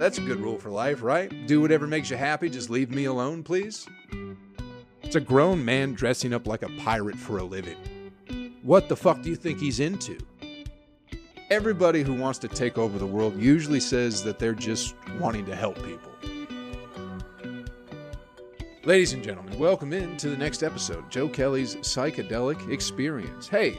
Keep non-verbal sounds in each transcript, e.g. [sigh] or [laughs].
That's a good rule for life, right? Do whatever makes you happy, just leave me alone, please. It's a grown man dressing up like a pirate for a living. What the fuck do you think he's into? Everybody who wants to take over the world usually says that they're just wanting to help people. Ladies and gentlemen, welcome in to the next episode, Joe Kelly's Psychedelic Experience. Hey,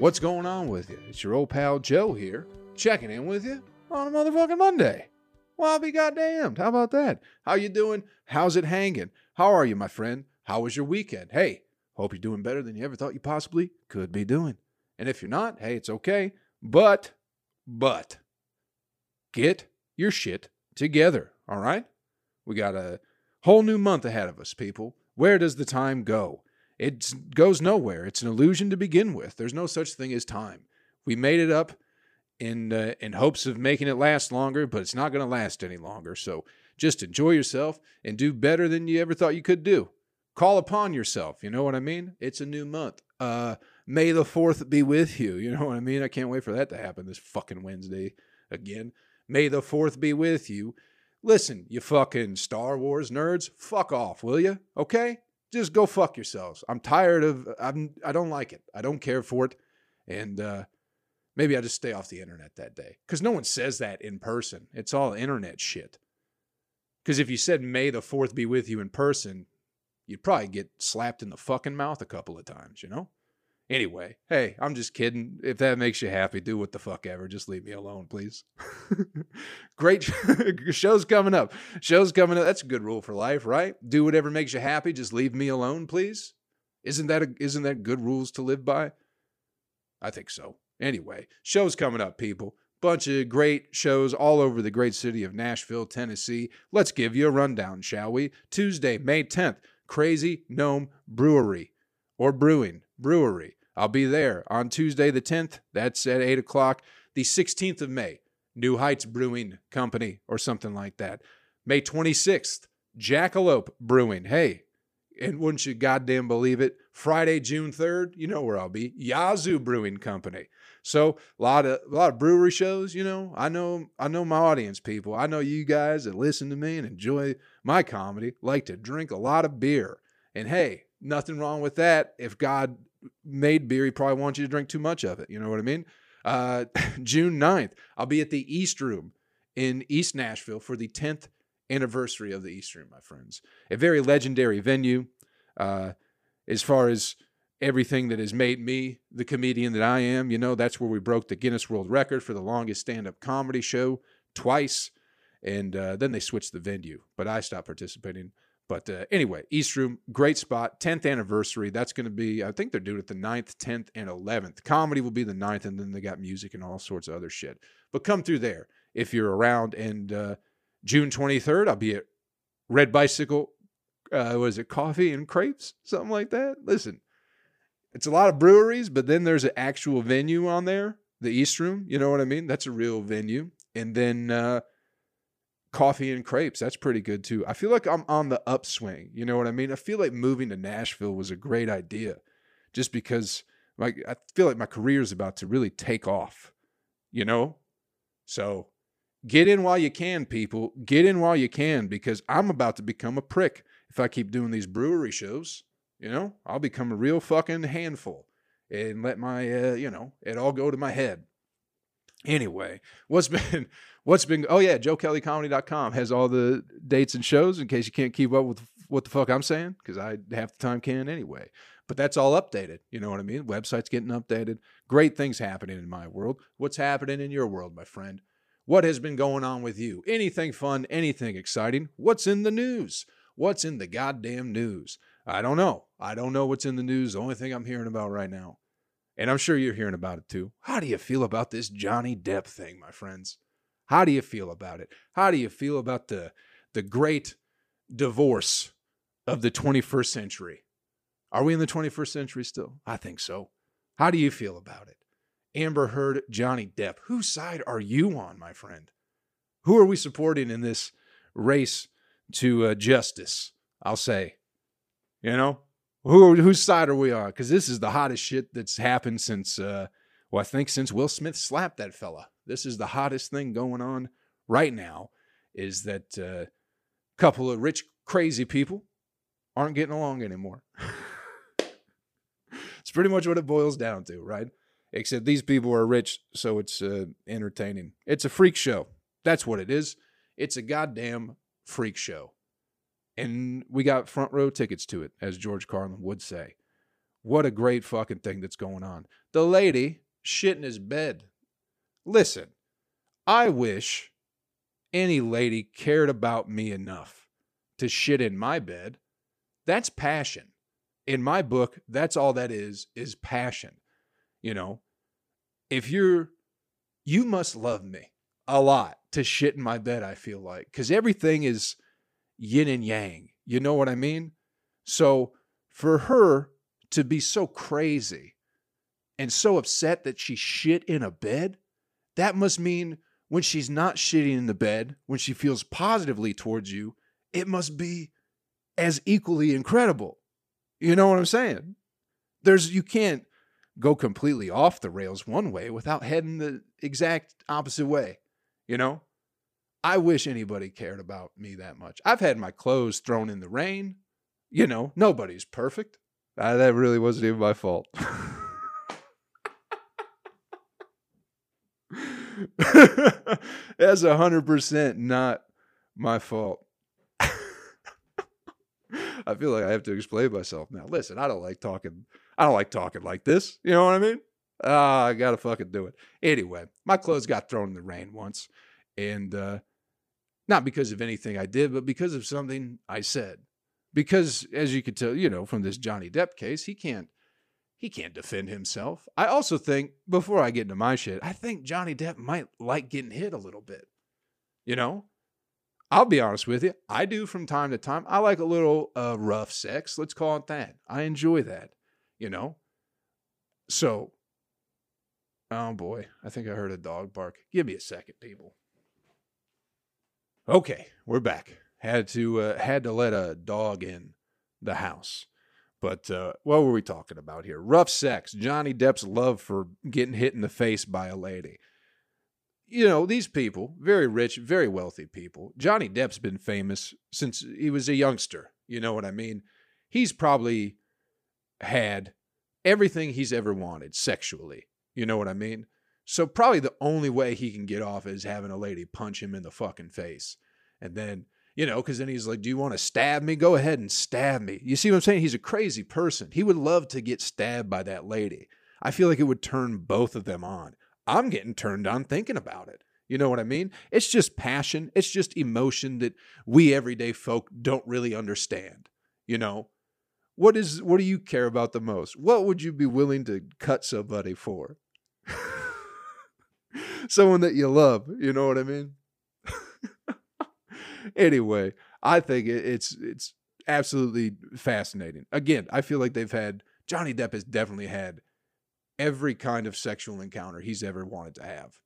what's going on with you? It's your old pal Joe here, checking in with you on a motherfucking Monday. Well, I'll be goddamned. How about that? How you doing? How's it hanging? How are you, my friend? How was your weekend? Hey, hope you're doing better than you ever thought you possibly could be doing. And if you're not, hey, it's okay. But, but, get your shit together, all right? We got a whole new month ahead of us, people. Where does the time go? It goes nowhere. It's an illusion to begin with. There's no such thing as time. We made it up in uh, in hopes of making it last longer, but it's not going to last any longer. So just enjoy yourself and do better than you ever thought you could do. Call upon yourself. You know what I mean? It's a new month. Uh, May the fourth be with you. You know what I mean? I can't wait for that to happen this fucking Wednesday again. May the fourth be with you. Listen, you fucking Star Wars nerds, fuck off, will you? Okay? Just go fuck yourselves. I'm tired of I'm I don't like it. I don't care for it. And uh maybe I just stay off the internet that day. Cuz no one says that in person. It's all internet shit. Cuz if you said may the 4th be with you in person, you'd probably get slapped in the fucking mouth a couple of times, you know? Anyway, hey, I'm just kidding. If that makes you happy, do what the fuck ever. Just leave me alone, please. [laughs] Great [laughs] shows coming up. Shows coming up. That's a good rule for life, right? Do whatever makes you happy. Just leave me alone, please. Isn't that a, isn't that good rules to live by? I think so. Anyway, shows coming up, people. Bunch of great shows all over the great city of Nashville, Tennessee. Let's give you a rundown, shall we? Tuesday, May 10th, Crazy Gnome Brewery or Brewing Brewery. I'll be there on Tuesday the 10th. That's at 8 o'clock. The 16th of May, New Heights Brewing Company or something like that. May 26th, Jackalope Brewing. Hey, and wouldn't you goddamn believe it? Friday, June 3rd, you know where I'll be. Yazoo Brewing Company. So a lot of a lot of brewery shows, you know. I know I know my audience people. I know you guys that listen to me and enjoy my comedy like to drink a lot of beer. And hey, nothing wrong with that. If God made beer, he probably wants you to drink too much of it. You know what I mean? Uh, [laughs] June 9th, I'll be at the East Room in East Nashville for the 10th anniversary of the East Room, my friends. A very legendary venue uh, as far as everything that has made me the comedian that I am. You know, that's where we broke the Guinness World Record for the longest stand up comedy show twice. And uh, then they switched the venue, but I stopped participating. But uh, anyway, East Room, great spot. 10th anniversary. That's going to be, I think they're doing it the 9th, 10th, and 11th. Comedy will be the 9th, and then they got music and all sorts of other shit. But come through there if you're around. And uh, June 23rd, I'll be at Red Bicycle. Uh, was it coffee and crepes? Something like that. Listen, it's a lot of breweries, but then there's an actual venue on there, the East Room. You know what I mean? That's a real venue. And then uh, coffee and crepes. That's pretty good too. I feel like I'm on the upswing. You know what I mean? I feel like moving to Nashville was a great idea just because like I feel like my career is about to really take off. You know? So get in while you can, people. Get in while you can because I'm about to become a prick if I keep doing these brewery shows. You know, I'll become a real fucking handful and let my, uh, you know, it all go to my head. Anyway, what's [laughs] been what's been oh yeah, joekellycomedy.com has all the dates and shows in case you can't keep up with what the fuck I'm saying because I half the time can anyway. But that's all updated. You know what I mean? Website's getting updated. Great things happening in my world. What's happening in your world, my friend? What has been going on with you? Anything fun? Anything exciting? What's in the news? What's in the goddamn news? I don't know. I don't know what's in the news. The only thing I'm hearing about right now, and I'm sure you're hearing about it too. How do you feel about this Johnny Depp thing, my friends? How do you feel about it? How do you feel about the the great divorce of the 21st century? Are we in the 21st century still? I think so. How do you feel about it? Amber Heard, Johnny Depp. Whose side are you on, my friend? Who are we supporting in this race to uh, justice? I'll say. You know, who whose side are we on? Because this is the hottest shit that's happened since, uh, well, I think since Will Smith slapped that fella. This is the hottest thing going on right now. is that a uh, couple of rich, crazy people aren't getting along anymore. [laughs] it's pretty much what it boils down to, right? Except these people are rich, so it's uh, entertaining. It's a freak show. That's what it is. It's a goddamn freak show. And we got front row tickets to it, as George Carlin would say. What a great fucking thing that's going on. The lady shit in his bed. Listen, I wish any lady cared about me enough to shit in my bed. That's passion. In my book, that's all that is, is passion. You know, if you're, you must love me a lot to shit in my bed, I feel like, because everything is yin and yang. You know what I mean? So for her to be so crazy and so upset that she shit in a bed, that must mean when she's not shitting in the bed, when she feels positively towards you, it must be as equally incredible. You know what I'm saying? Mm-hmm. There's you can't go completely off the rails one way without heading the exact opposite way. You know? I wish anybody cared about me that much. I've had my clothes thrown in the rain. You know, nobody's perfect. Uh, that really wasn't even my fault. [laughs] That's a hundred percent not my fault. [laughs] I feel like I have to explain myself now. Listen, I don't like talking. I don't like talking like this. You know what I mean? Ah, uh, I gotta fucking do it. Anyway, my clothes got thrown in the rain once, and uh, not because of anything I did, but because of something I said. Because as you could tell, you know, from this Johnny Depp case, he can't he can't defend himself. I also think, before I get into my shit, I think Johnny Depp might like getting hit a little bit. You know? I'll be honest with you. I do from time to time. I like a little uh, rough sex. Let's call it that. I enjoy that. You know? So, oh boy, I think I heard a dog bark. Give me a second, people. Okay, we're back. Had to uh, had to let a dog in the house. But uh, what were we talking about here? Rough sex. Johnny Depp's love for getting hit in the face by a lady. You know, these people, very rich, very wealthy people. Johnny Depp's been famous since he was a youngster. You know what I mean? He's probably had everything he's ever wanted sexually. You know what I mean? So, probably the only way he can get off is having a lady punch him in the fucking face. And then you know, because then he's like, Do you want to stab me? Go ahead and stab me. You see what I'm saying? He's a crazy person. He would love to get stabbed by that lady. I feel like it would turn both of them on. I'm getting turned on thinking about it. You know what I mean? It's just passion, it's just emotion that we everyday folk don't really understand. You know? What is what do you care about the most? What would you be willing to cut somebody for? Someone that you love, you know what I mean? [laughs] anyway, I think it's it's absolutely fascinating. Again, I feel like they've had Johnny Depp has definitely had every kind of sexual encounter he's ever wanted to have.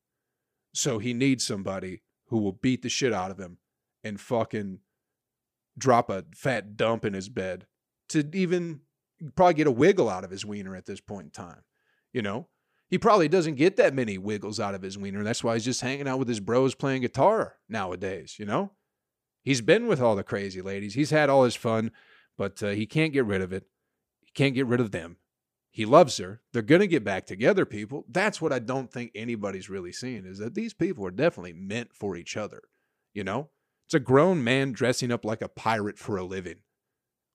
So he needs somebody who will beat the shit out of him and fucking drop a fat dump in his bed to even probably get a wiggle out of his wiener at this point in time. You know, he probably doesn't get that many wiggles out of his wiener. That's why he's just hanging out with his bros playing guitar nowadays, you know? He's been with all the crazy ladies. He's had all his fun, but uh, he can't get rid of it. He can't get rid of them. He loves her. They're going to get back together, people. That's what I don't think anybody's really seeing is that these people are definitely meant for each other. You know? It's a grown man dressing up like a pirate for a living.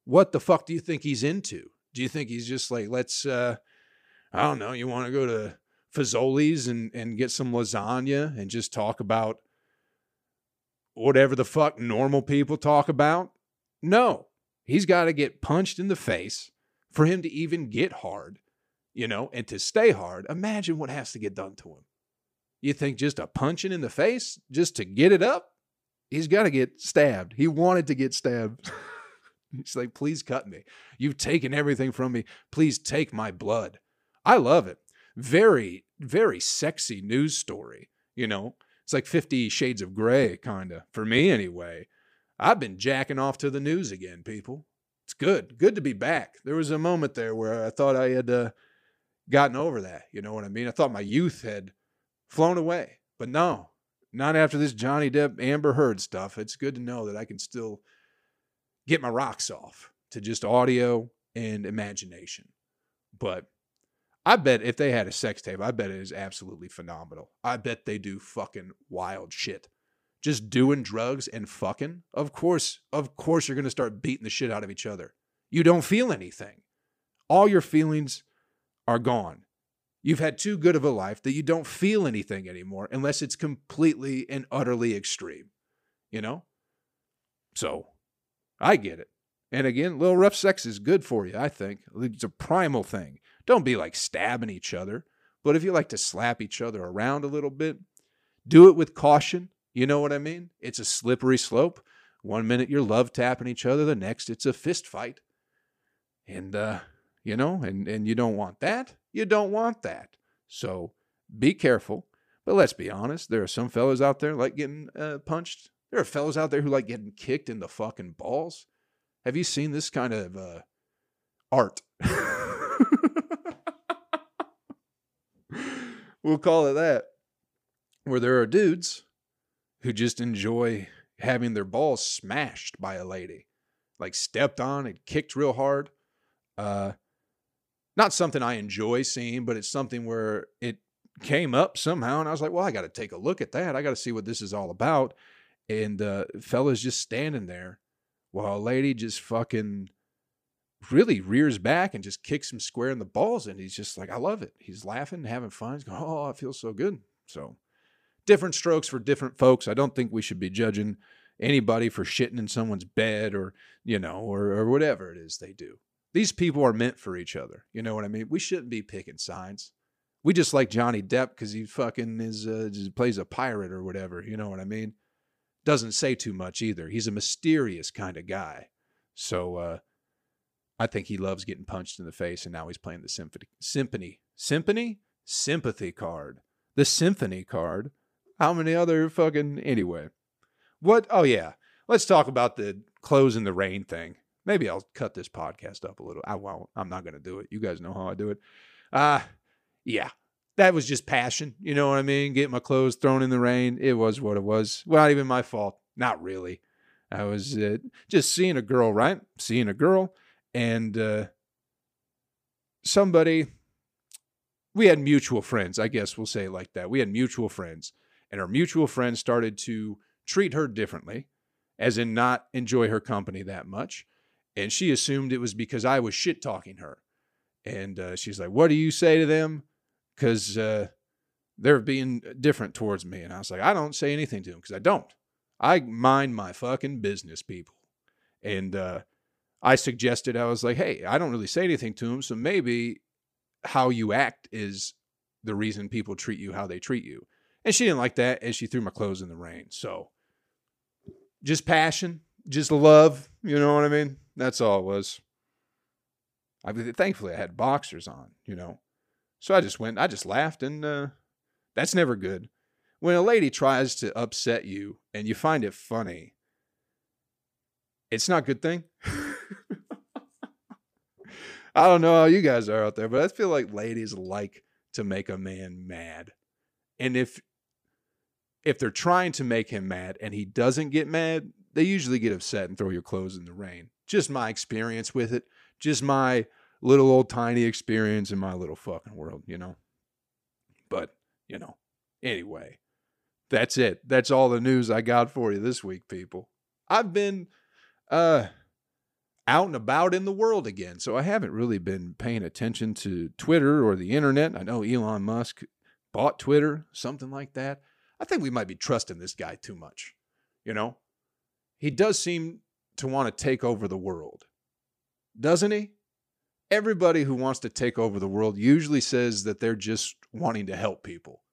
What the fuck do you think he's into? Do you think he's just like, let's, uh, I don't know, you want to go to Fazoli's and, and get some lasagna and just talk about whatever the fuck normal people talk about? No. He's got to get punched in the face for him to even get hard, you know, and to stay hard. Imagine what has to get done to him. You think just a punching in the face just to get it up? He's got to get stabbed. He wanted to get stabbed. [laughs] He's like, please cut me. You've taken everything from me. Please take my blood. I love it. Very, very sexy news story, you know. It's like 50 shades of gray, kind of, for me anyway. I've been jacking off to the news again, people. It's good. Good to be back. There was a moment there where I thought I had uh, gotten over that. You know what I mean? I thought my youth had flown away. But no, Not after this Johnny Depp Amber Heard stuff. It's good to know that I can still get my rocks off to just audio and imagination. But I bet if they had a sex tape, I bet it is absolutely phenomenal. I bet they do fucking wild shit. Just doing drugs and fucking. Of course, of course, you're going to start beating the shit out of each other. You don't feel anything. All your feelings are gone. You've had too good of a life that you don't feel anything anymore unless it's completely and utterly extreme. You know? So, I get it. And again, little rough sex is good for you, I think. It's a primal thing. Don't be like stabbing each other. But if you like to slap each other around a little bit, do it with caution. You know what I mean? It's a slippery slope. One minute you're love tapping each other, the next it's a fist fight. And uh, you know, and and you don't want that. You don't want that. So be careful. But let's be honest, there are some fellas out there like getting uh, punched. There are fellas out there who like getting kicked in the fucking balls. Have you seen this kind of uh, art? [laughs] we'll call it that. Where there are dudes who just enjoy having their balls smashed by a lady, like stepped on and kicked real hard. Uh, not something I enjoy seeing, but it's something where it came up somehow, and I was like, well, I got to take a look at that. I got to see what this is all about. And uh, fella's just standing there while a lady just fucking really rears back and just kicks him square in the balls. And he's just like, I love it. He's laughing, having fun. He's going, Oh, it feels so good. So different strokes for different folks. I don't think we should be judging anybody for shitting in someone's bed or, you know, or, or whatever it is they do. These people are meant for each other. You know what I mean? We shouldn't be picking sides. We just like Johnny Depp because he fucking is uh, plays a pirate or whatever. You know what I mean? doesn't say too much either. He's a mysterious kind of guy. So uh, I think he loves getting punched in the face, and now he's playing the symphony, symphony, symphony, sympathy card, the symphony card. How many other fucking anyway? What? Oh yeah, let's talk about the clothes in the rain thing. Maybe I'll cut this podcast up a little. I won't. I'm not to do it. You guys know how I do it. Uh yeah that was just passion. You know what I mean? Getting my clothes thrown in the rain. It was what it was. Well, not even my fault. Not really. I was uh, just seeing a girl, right? Seeing a girl, and uh, somebody. We had mutual friends, I guess we'll say it like that. We had mutual friends, and our mutual friends started to treat her differently, as in not enjoy her company that much. And she assumed it was because I was shit talking her. And uh, she's like, What do you say to them? because uh, they're being different towards me. And I was like, I don't say anything to them because I don't. I mind my fucking business, people. And uh, I suggested, I was like, hey, I don't really say anything to him. So maybe how you act is the reason people treat you how they treat you. And she didn't like that. And she threw my clothes in the rain. So just passion, just love. You know what I mean? That's all it was. I thankfully I had boxers on, you know. So I just went, I just laughed, and uh, that's never good. When a lady tries to upset you and you find it funny, it's not a good thing. [laughs] [laughs] I don't know how you guys are out there, but I feel like ladies like to make a man mad. And if if they're trying to make him mad and he doesn't get mad, they usually get upset and throw your clothes in the rain. Just my experience with it. Just my little old tiny experience in my little fucking world, you know. But, you know, anyway, that's it. That's all the news I got for you this week, people. I've been uh out and about in the world again, so I haven't really been paying attention to Twitter or the internet. I know Elon Musk bought Twitter, something like that. I think we might be trusting this guy too much. You know? He does seem to want to take over the world. Doesn't he? everybody who wants to take over the world usually says that they're just wanting to help people.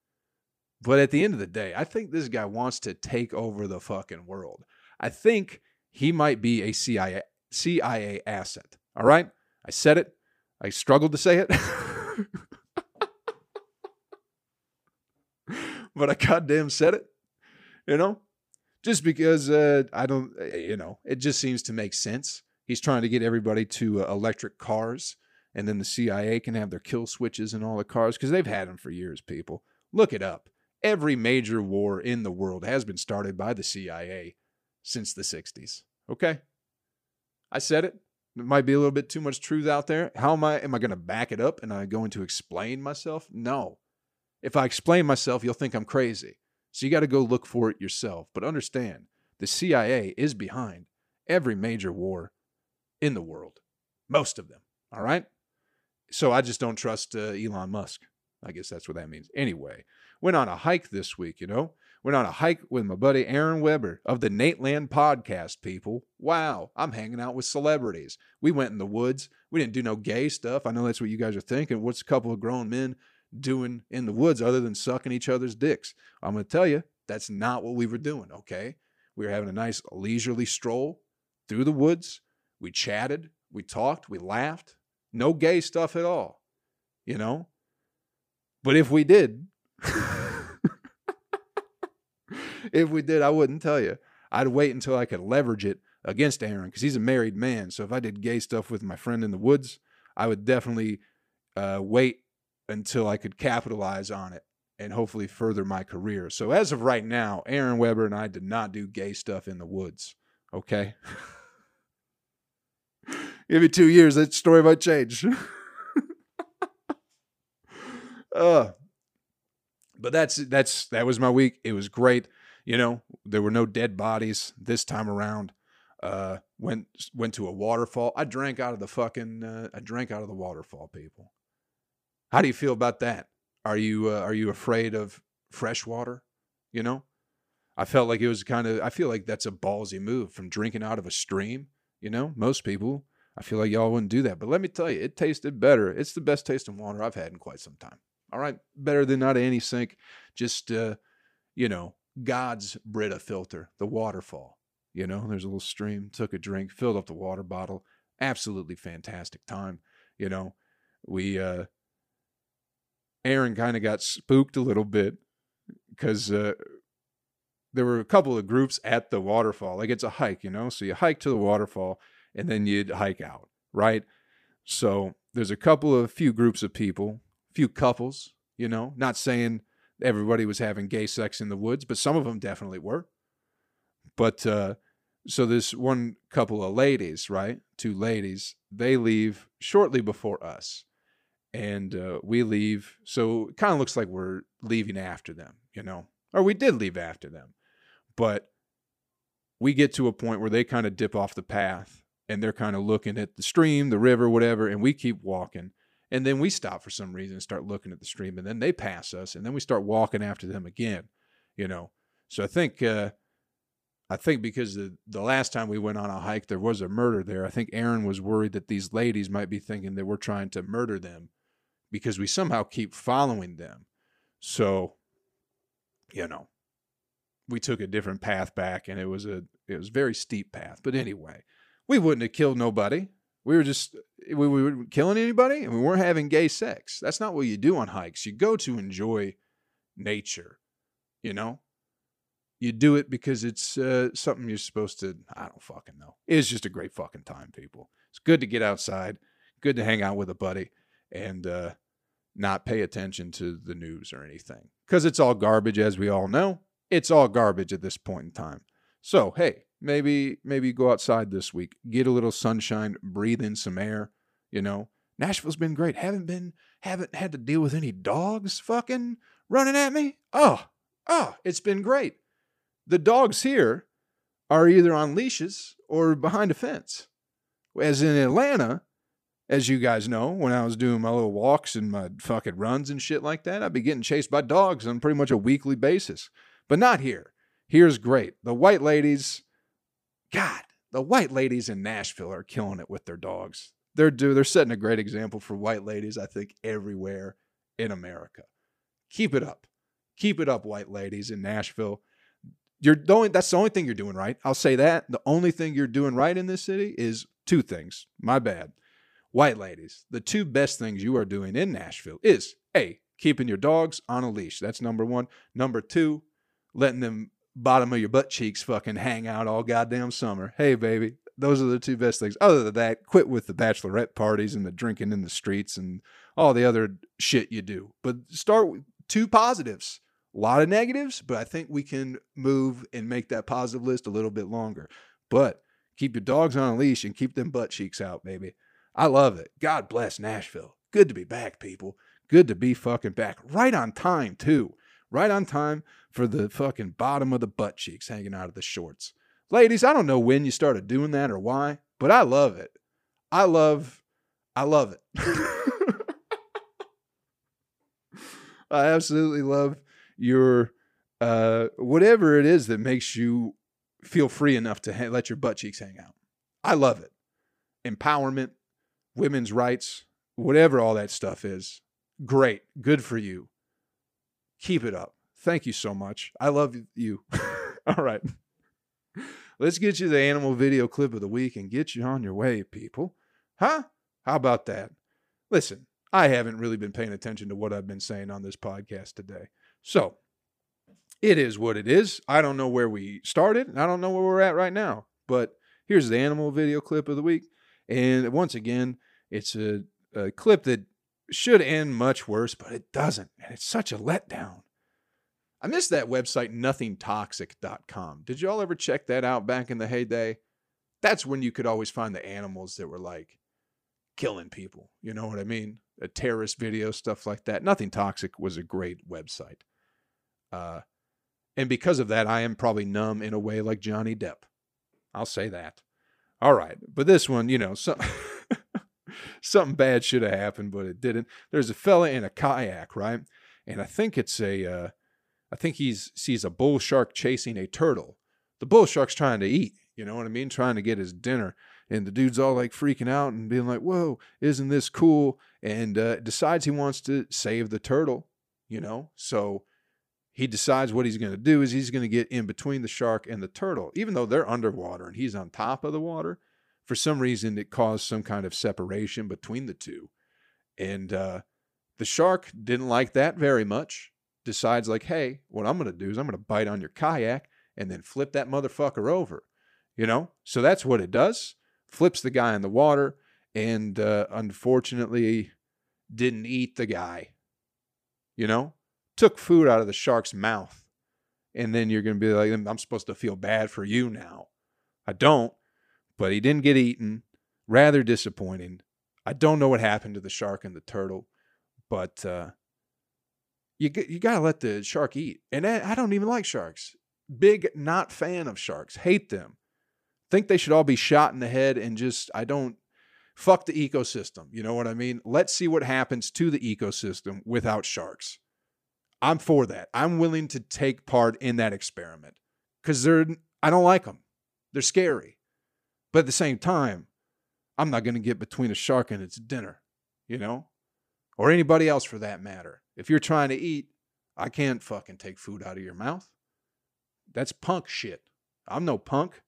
But at the end of the day, I think this guy wants to take over the fucking world. I think he might be a CIA CIA asset. All right? I said it. I struggled to say it. [laughs] but I goddamn said it. You know? Just because uh, I don't, you know, it just seems to make sense. He's trying to get everybody to uh, electric cars, and then the CIA can have their kill switches in all the cars because they've had them for years. People, look it up. Every major war in the world has been started by the CIA since the 60s. Okay? I said it. It might be a little bit too much truth out there. How am I am I going to back it up and I'm going to explain myself? No. If I explain myself, you'll think I'm crazy. So you got to go look for it yourself. But understand, the CIA is behind every major war in the world. Most of them. All right? So I just don't trust uh, Elon Musk. I guess that's what that means. Anyway, went on a hike this week, you know? Went on a hike with my buddy Aaron Weber of the Nateland podcast, people. Wow, I'm hanging out with celebrities. We went in the woods. We didn't do no gay stuff. I know that's what you guys are thinking. What's a couple of grown men doing in the woods other than sucking each other's dicks? I'm going to tell you, that's not what we were doing, okay? We were having a nice leisurely stroll through the woods. We chatted, we talked, we laughed. No gay stuff at all, you know? But if we did, [laughs] if we did, I wouldn't tell you. I'd wait until I could leverage it against Aaron because he's a married man. So if I did gay stuff with my friend in the woods, I would definitely uh, wait until I could capitalize on it and hopefully further my career. So as of right now, Aaron Weber and I did not do gay stuff in the woods. Okay. [laughs] Give me two years, that story might change. [laughs] uh, but that's that's that was my week. It was great. You know, there were no dead bodies this time around. Uh, went went to a waterfall. I drank out of the fucking. Uh, I drank out of the waterfall, people. How do you feel about that? Are you uh, are you afraid of fresh water? You know, I felt like it was kind of. I feel like that's a ballsy move from drinking out of a stream. You know, most people. I feel like y'all wouldn't do that, but let me tell you, it tasted better. It's the best tasting water I've had in quite some time. All right, better than of any sink. Just uh, you know, God's Brita filter, the waterfall. You know, there's a little stream. Took a drink, filled up the water bottle. Absolutely fantastic time. You know, we uh, Aaron kind of got spooked a little bit because uh, there were a couple of groups at the waterfall. Like it's a hike, you know, so you hike to the waterfall and then you'd hike out, right? So there's a couple of few groups of people few couples, you know, not saying everybody was having gay sex in the woods, but some of them definitely were. But uh, so this one couple of ladies, right? Two ladies, they leave shortly before us. And uh, we leave. So it kind of looks like we're leaving after them, you know, or we did leave after them. But we get to a point where they kind of dip off the path and they're kind of looking at the stream, the river, whatever, and we keep walking. And then we stop for some reason and start looking at the stream, and then they pass us, and then we start walking after them again. You know, so I think uh, I think because the the last time we went on a hike, there was a murder there. I think Aaron was worried that these ladies might be thinking that we're trying to murder them because we somehow keep following them. So, you know, we took a different path back, and it was a it was a very steep path. But anyway, we wouldn't have killed nobody. We were just we, we weren't killing anybody and we weren't having gay sex. That's not what you do on hikes. You go to enjoy nature, you know? You do it because it's uh, something you're supposed to, I don't fucking know. It's just a great fucking time, people. It's good to get outside, good to hang out with a buddy and uh, not pay attention to the news or anything because it's all garbage, as we all know. It's all garbage at this point in time. So, hey, maybe maybe go outside this week, get a little sunshine, breathe in some air, you know. Nashville's been great. Haven't been haven't had to deal with any dogs fucking running at me. Oh, oh, it's been great. The dogs here are either on leashes or behind a fence. As in Atlanta, as you guys know, when I was doing my little walks and my fucking runs and shit like that, I'd be getting chased by dogs on pretty much a weekly basis. But not here. Here's great. The white ladies God, the white ladies in Nashville are killing it with their dogs. They're do they're setting a great example for white ladies, I think, everywhere in America. Keep it up. Keep it up, white ladies in Nashville. You're only, that's the only thing you're doing right. I'll say that. The only thing you're doing right in this city is two things. My bad. White ladies, the two best things you are doing in Nashville is A, keeping your dogs on a leash. That's number one. Number two, letting them bottom of your butt cheeks fucking hang out all goddamn summer. Hey, baby. Those are the two best things. Other than that, quit with the bachelorette parties and the drinking in the streets and all the other shit you do. But start with two positives. A lot of negatives, but I think we can move and make that positive list a little bit longer. But keep your dogs on a leash and keep them butt cheeks out, baby. I love it. God bless Nashville. Good to be back, people. Good to be fucking back. Right on time, too. Right on time for the fucking bottom of the butt cheeks hanging out of the shorts. Ladies, I don't know when you started doing that or why, but I love it. I love, I love it. [laughs] I absolutely love your uh, whatever it is that makes you feel free enough to ha- let your butt cheeks hang out. I love it. Empowerment, women's rights, whatever all that stuff is. Great. Good for you. Keep it up. Thank you so much. I love you. [laughs] all right. Let's get you the animal video clip of the week and get you on your way, people. Huh? How about that? Listen, I haven't really been paying attention to what I've been saying on this podcast today. So it is what it is. I don't know where we started. and I don't know where we're at right now. But here's the animal video clip of the week. And once again, it's a, a clip that should end much worse, but it doesn't. And it's such a letdown. I miss that website, nothingtoxic.com. Did y'all ever check that out back in the heyday? That's when you could always find the animals that were like killing people. You know what I mean? A terrorist video, stuff like that. Nothing Toxic was a great website. Uh, and because of that, I am probably numb in a way like Johnny Depp. I'll say that. All right. But this one, you know, so, [laughs] something bad should have happened, but it didn't. There's a fella in a kayak, right? And I think it's a, uh, I think he's sees a bull shark chasing a turtle. The bull shark's trying to eat, you know what I mean? Trying to get his dinner. And the dude's all like freaking out and being like, whoa, isn't this cool? And uh, decides he wants to save the turtle, you know? So he decides what he's going to do is he's going to get in between the shark and the turtle, even though they're underwater and he's on top of the water. For some reason, it caused some kind of separation between the two. And uh, the shark didn't like that very much. Decides, like, hey, what I'm going to do is I'm going to bite on your kayak and then flip that motherfucker over. You know? So that's what it does. Flips the guy in the water and uh, unfortunately didn't eat the guy. You know? took food out of the shark's mouth. And then you're going to be like, I'm supposed to feel bad for you now. I don't, but he didn't get eaten. Rather disappointing. I don't know what happened to the shark and the turtle, but uh, you you got to let the shark eat. And I, I don't even like sharks. Big not fan of sharks. Hate them. Think they should all be shot in the head and just I don't fuck the ecosystem. You know what I mean? Let's see what happens to the ecosystem without sharks. I'm for that. I'm willing to take part in that experiment because they're I don't like them. They're scary, but at the same time, I'm not going to get between a shark and its dinner, you know, or anybody else for that matter. If you're trying to eat, I can't fucking take food out of your mouth. That's punk shit. I'm no punk.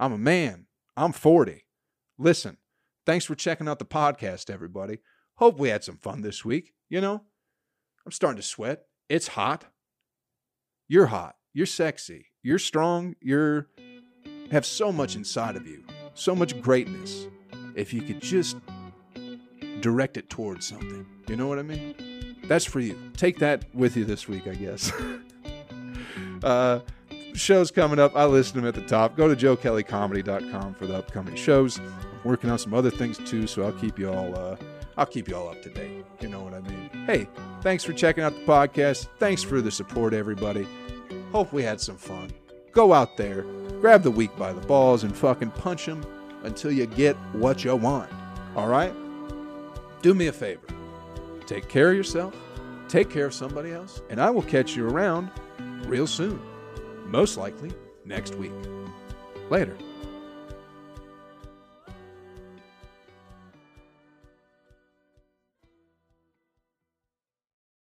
I'm a man. I'm 40. Listen, thanks for checking out the podcast, everybody. Hope we had some fun this week. You know, I'm starting to sweat. It's hot. You're hot. You're sexy. You're strong. You're have so much inside of you. So much greatness. If you could just direct it towards something. You know what I mean? That's for you. Take that with you this week, I guess. [laughs] uh, shows coming up. I listed them at the top. Go to joekellycomedy.com for the upcoming shows. I'm working on some other things too, so I'll keep you all uh, I'll keep you all up to date. You know what I mean? Hey, thanks for checking out the podcast. Thanks for the support, everybody. Hope we had some fun. Go out there, grab the week by the balls, and fucking punch them until you get what you want. All right? Do me a favor. Take care of yourself, take care of somebody else, and I will catch you around real soon. Most likely next week. Later.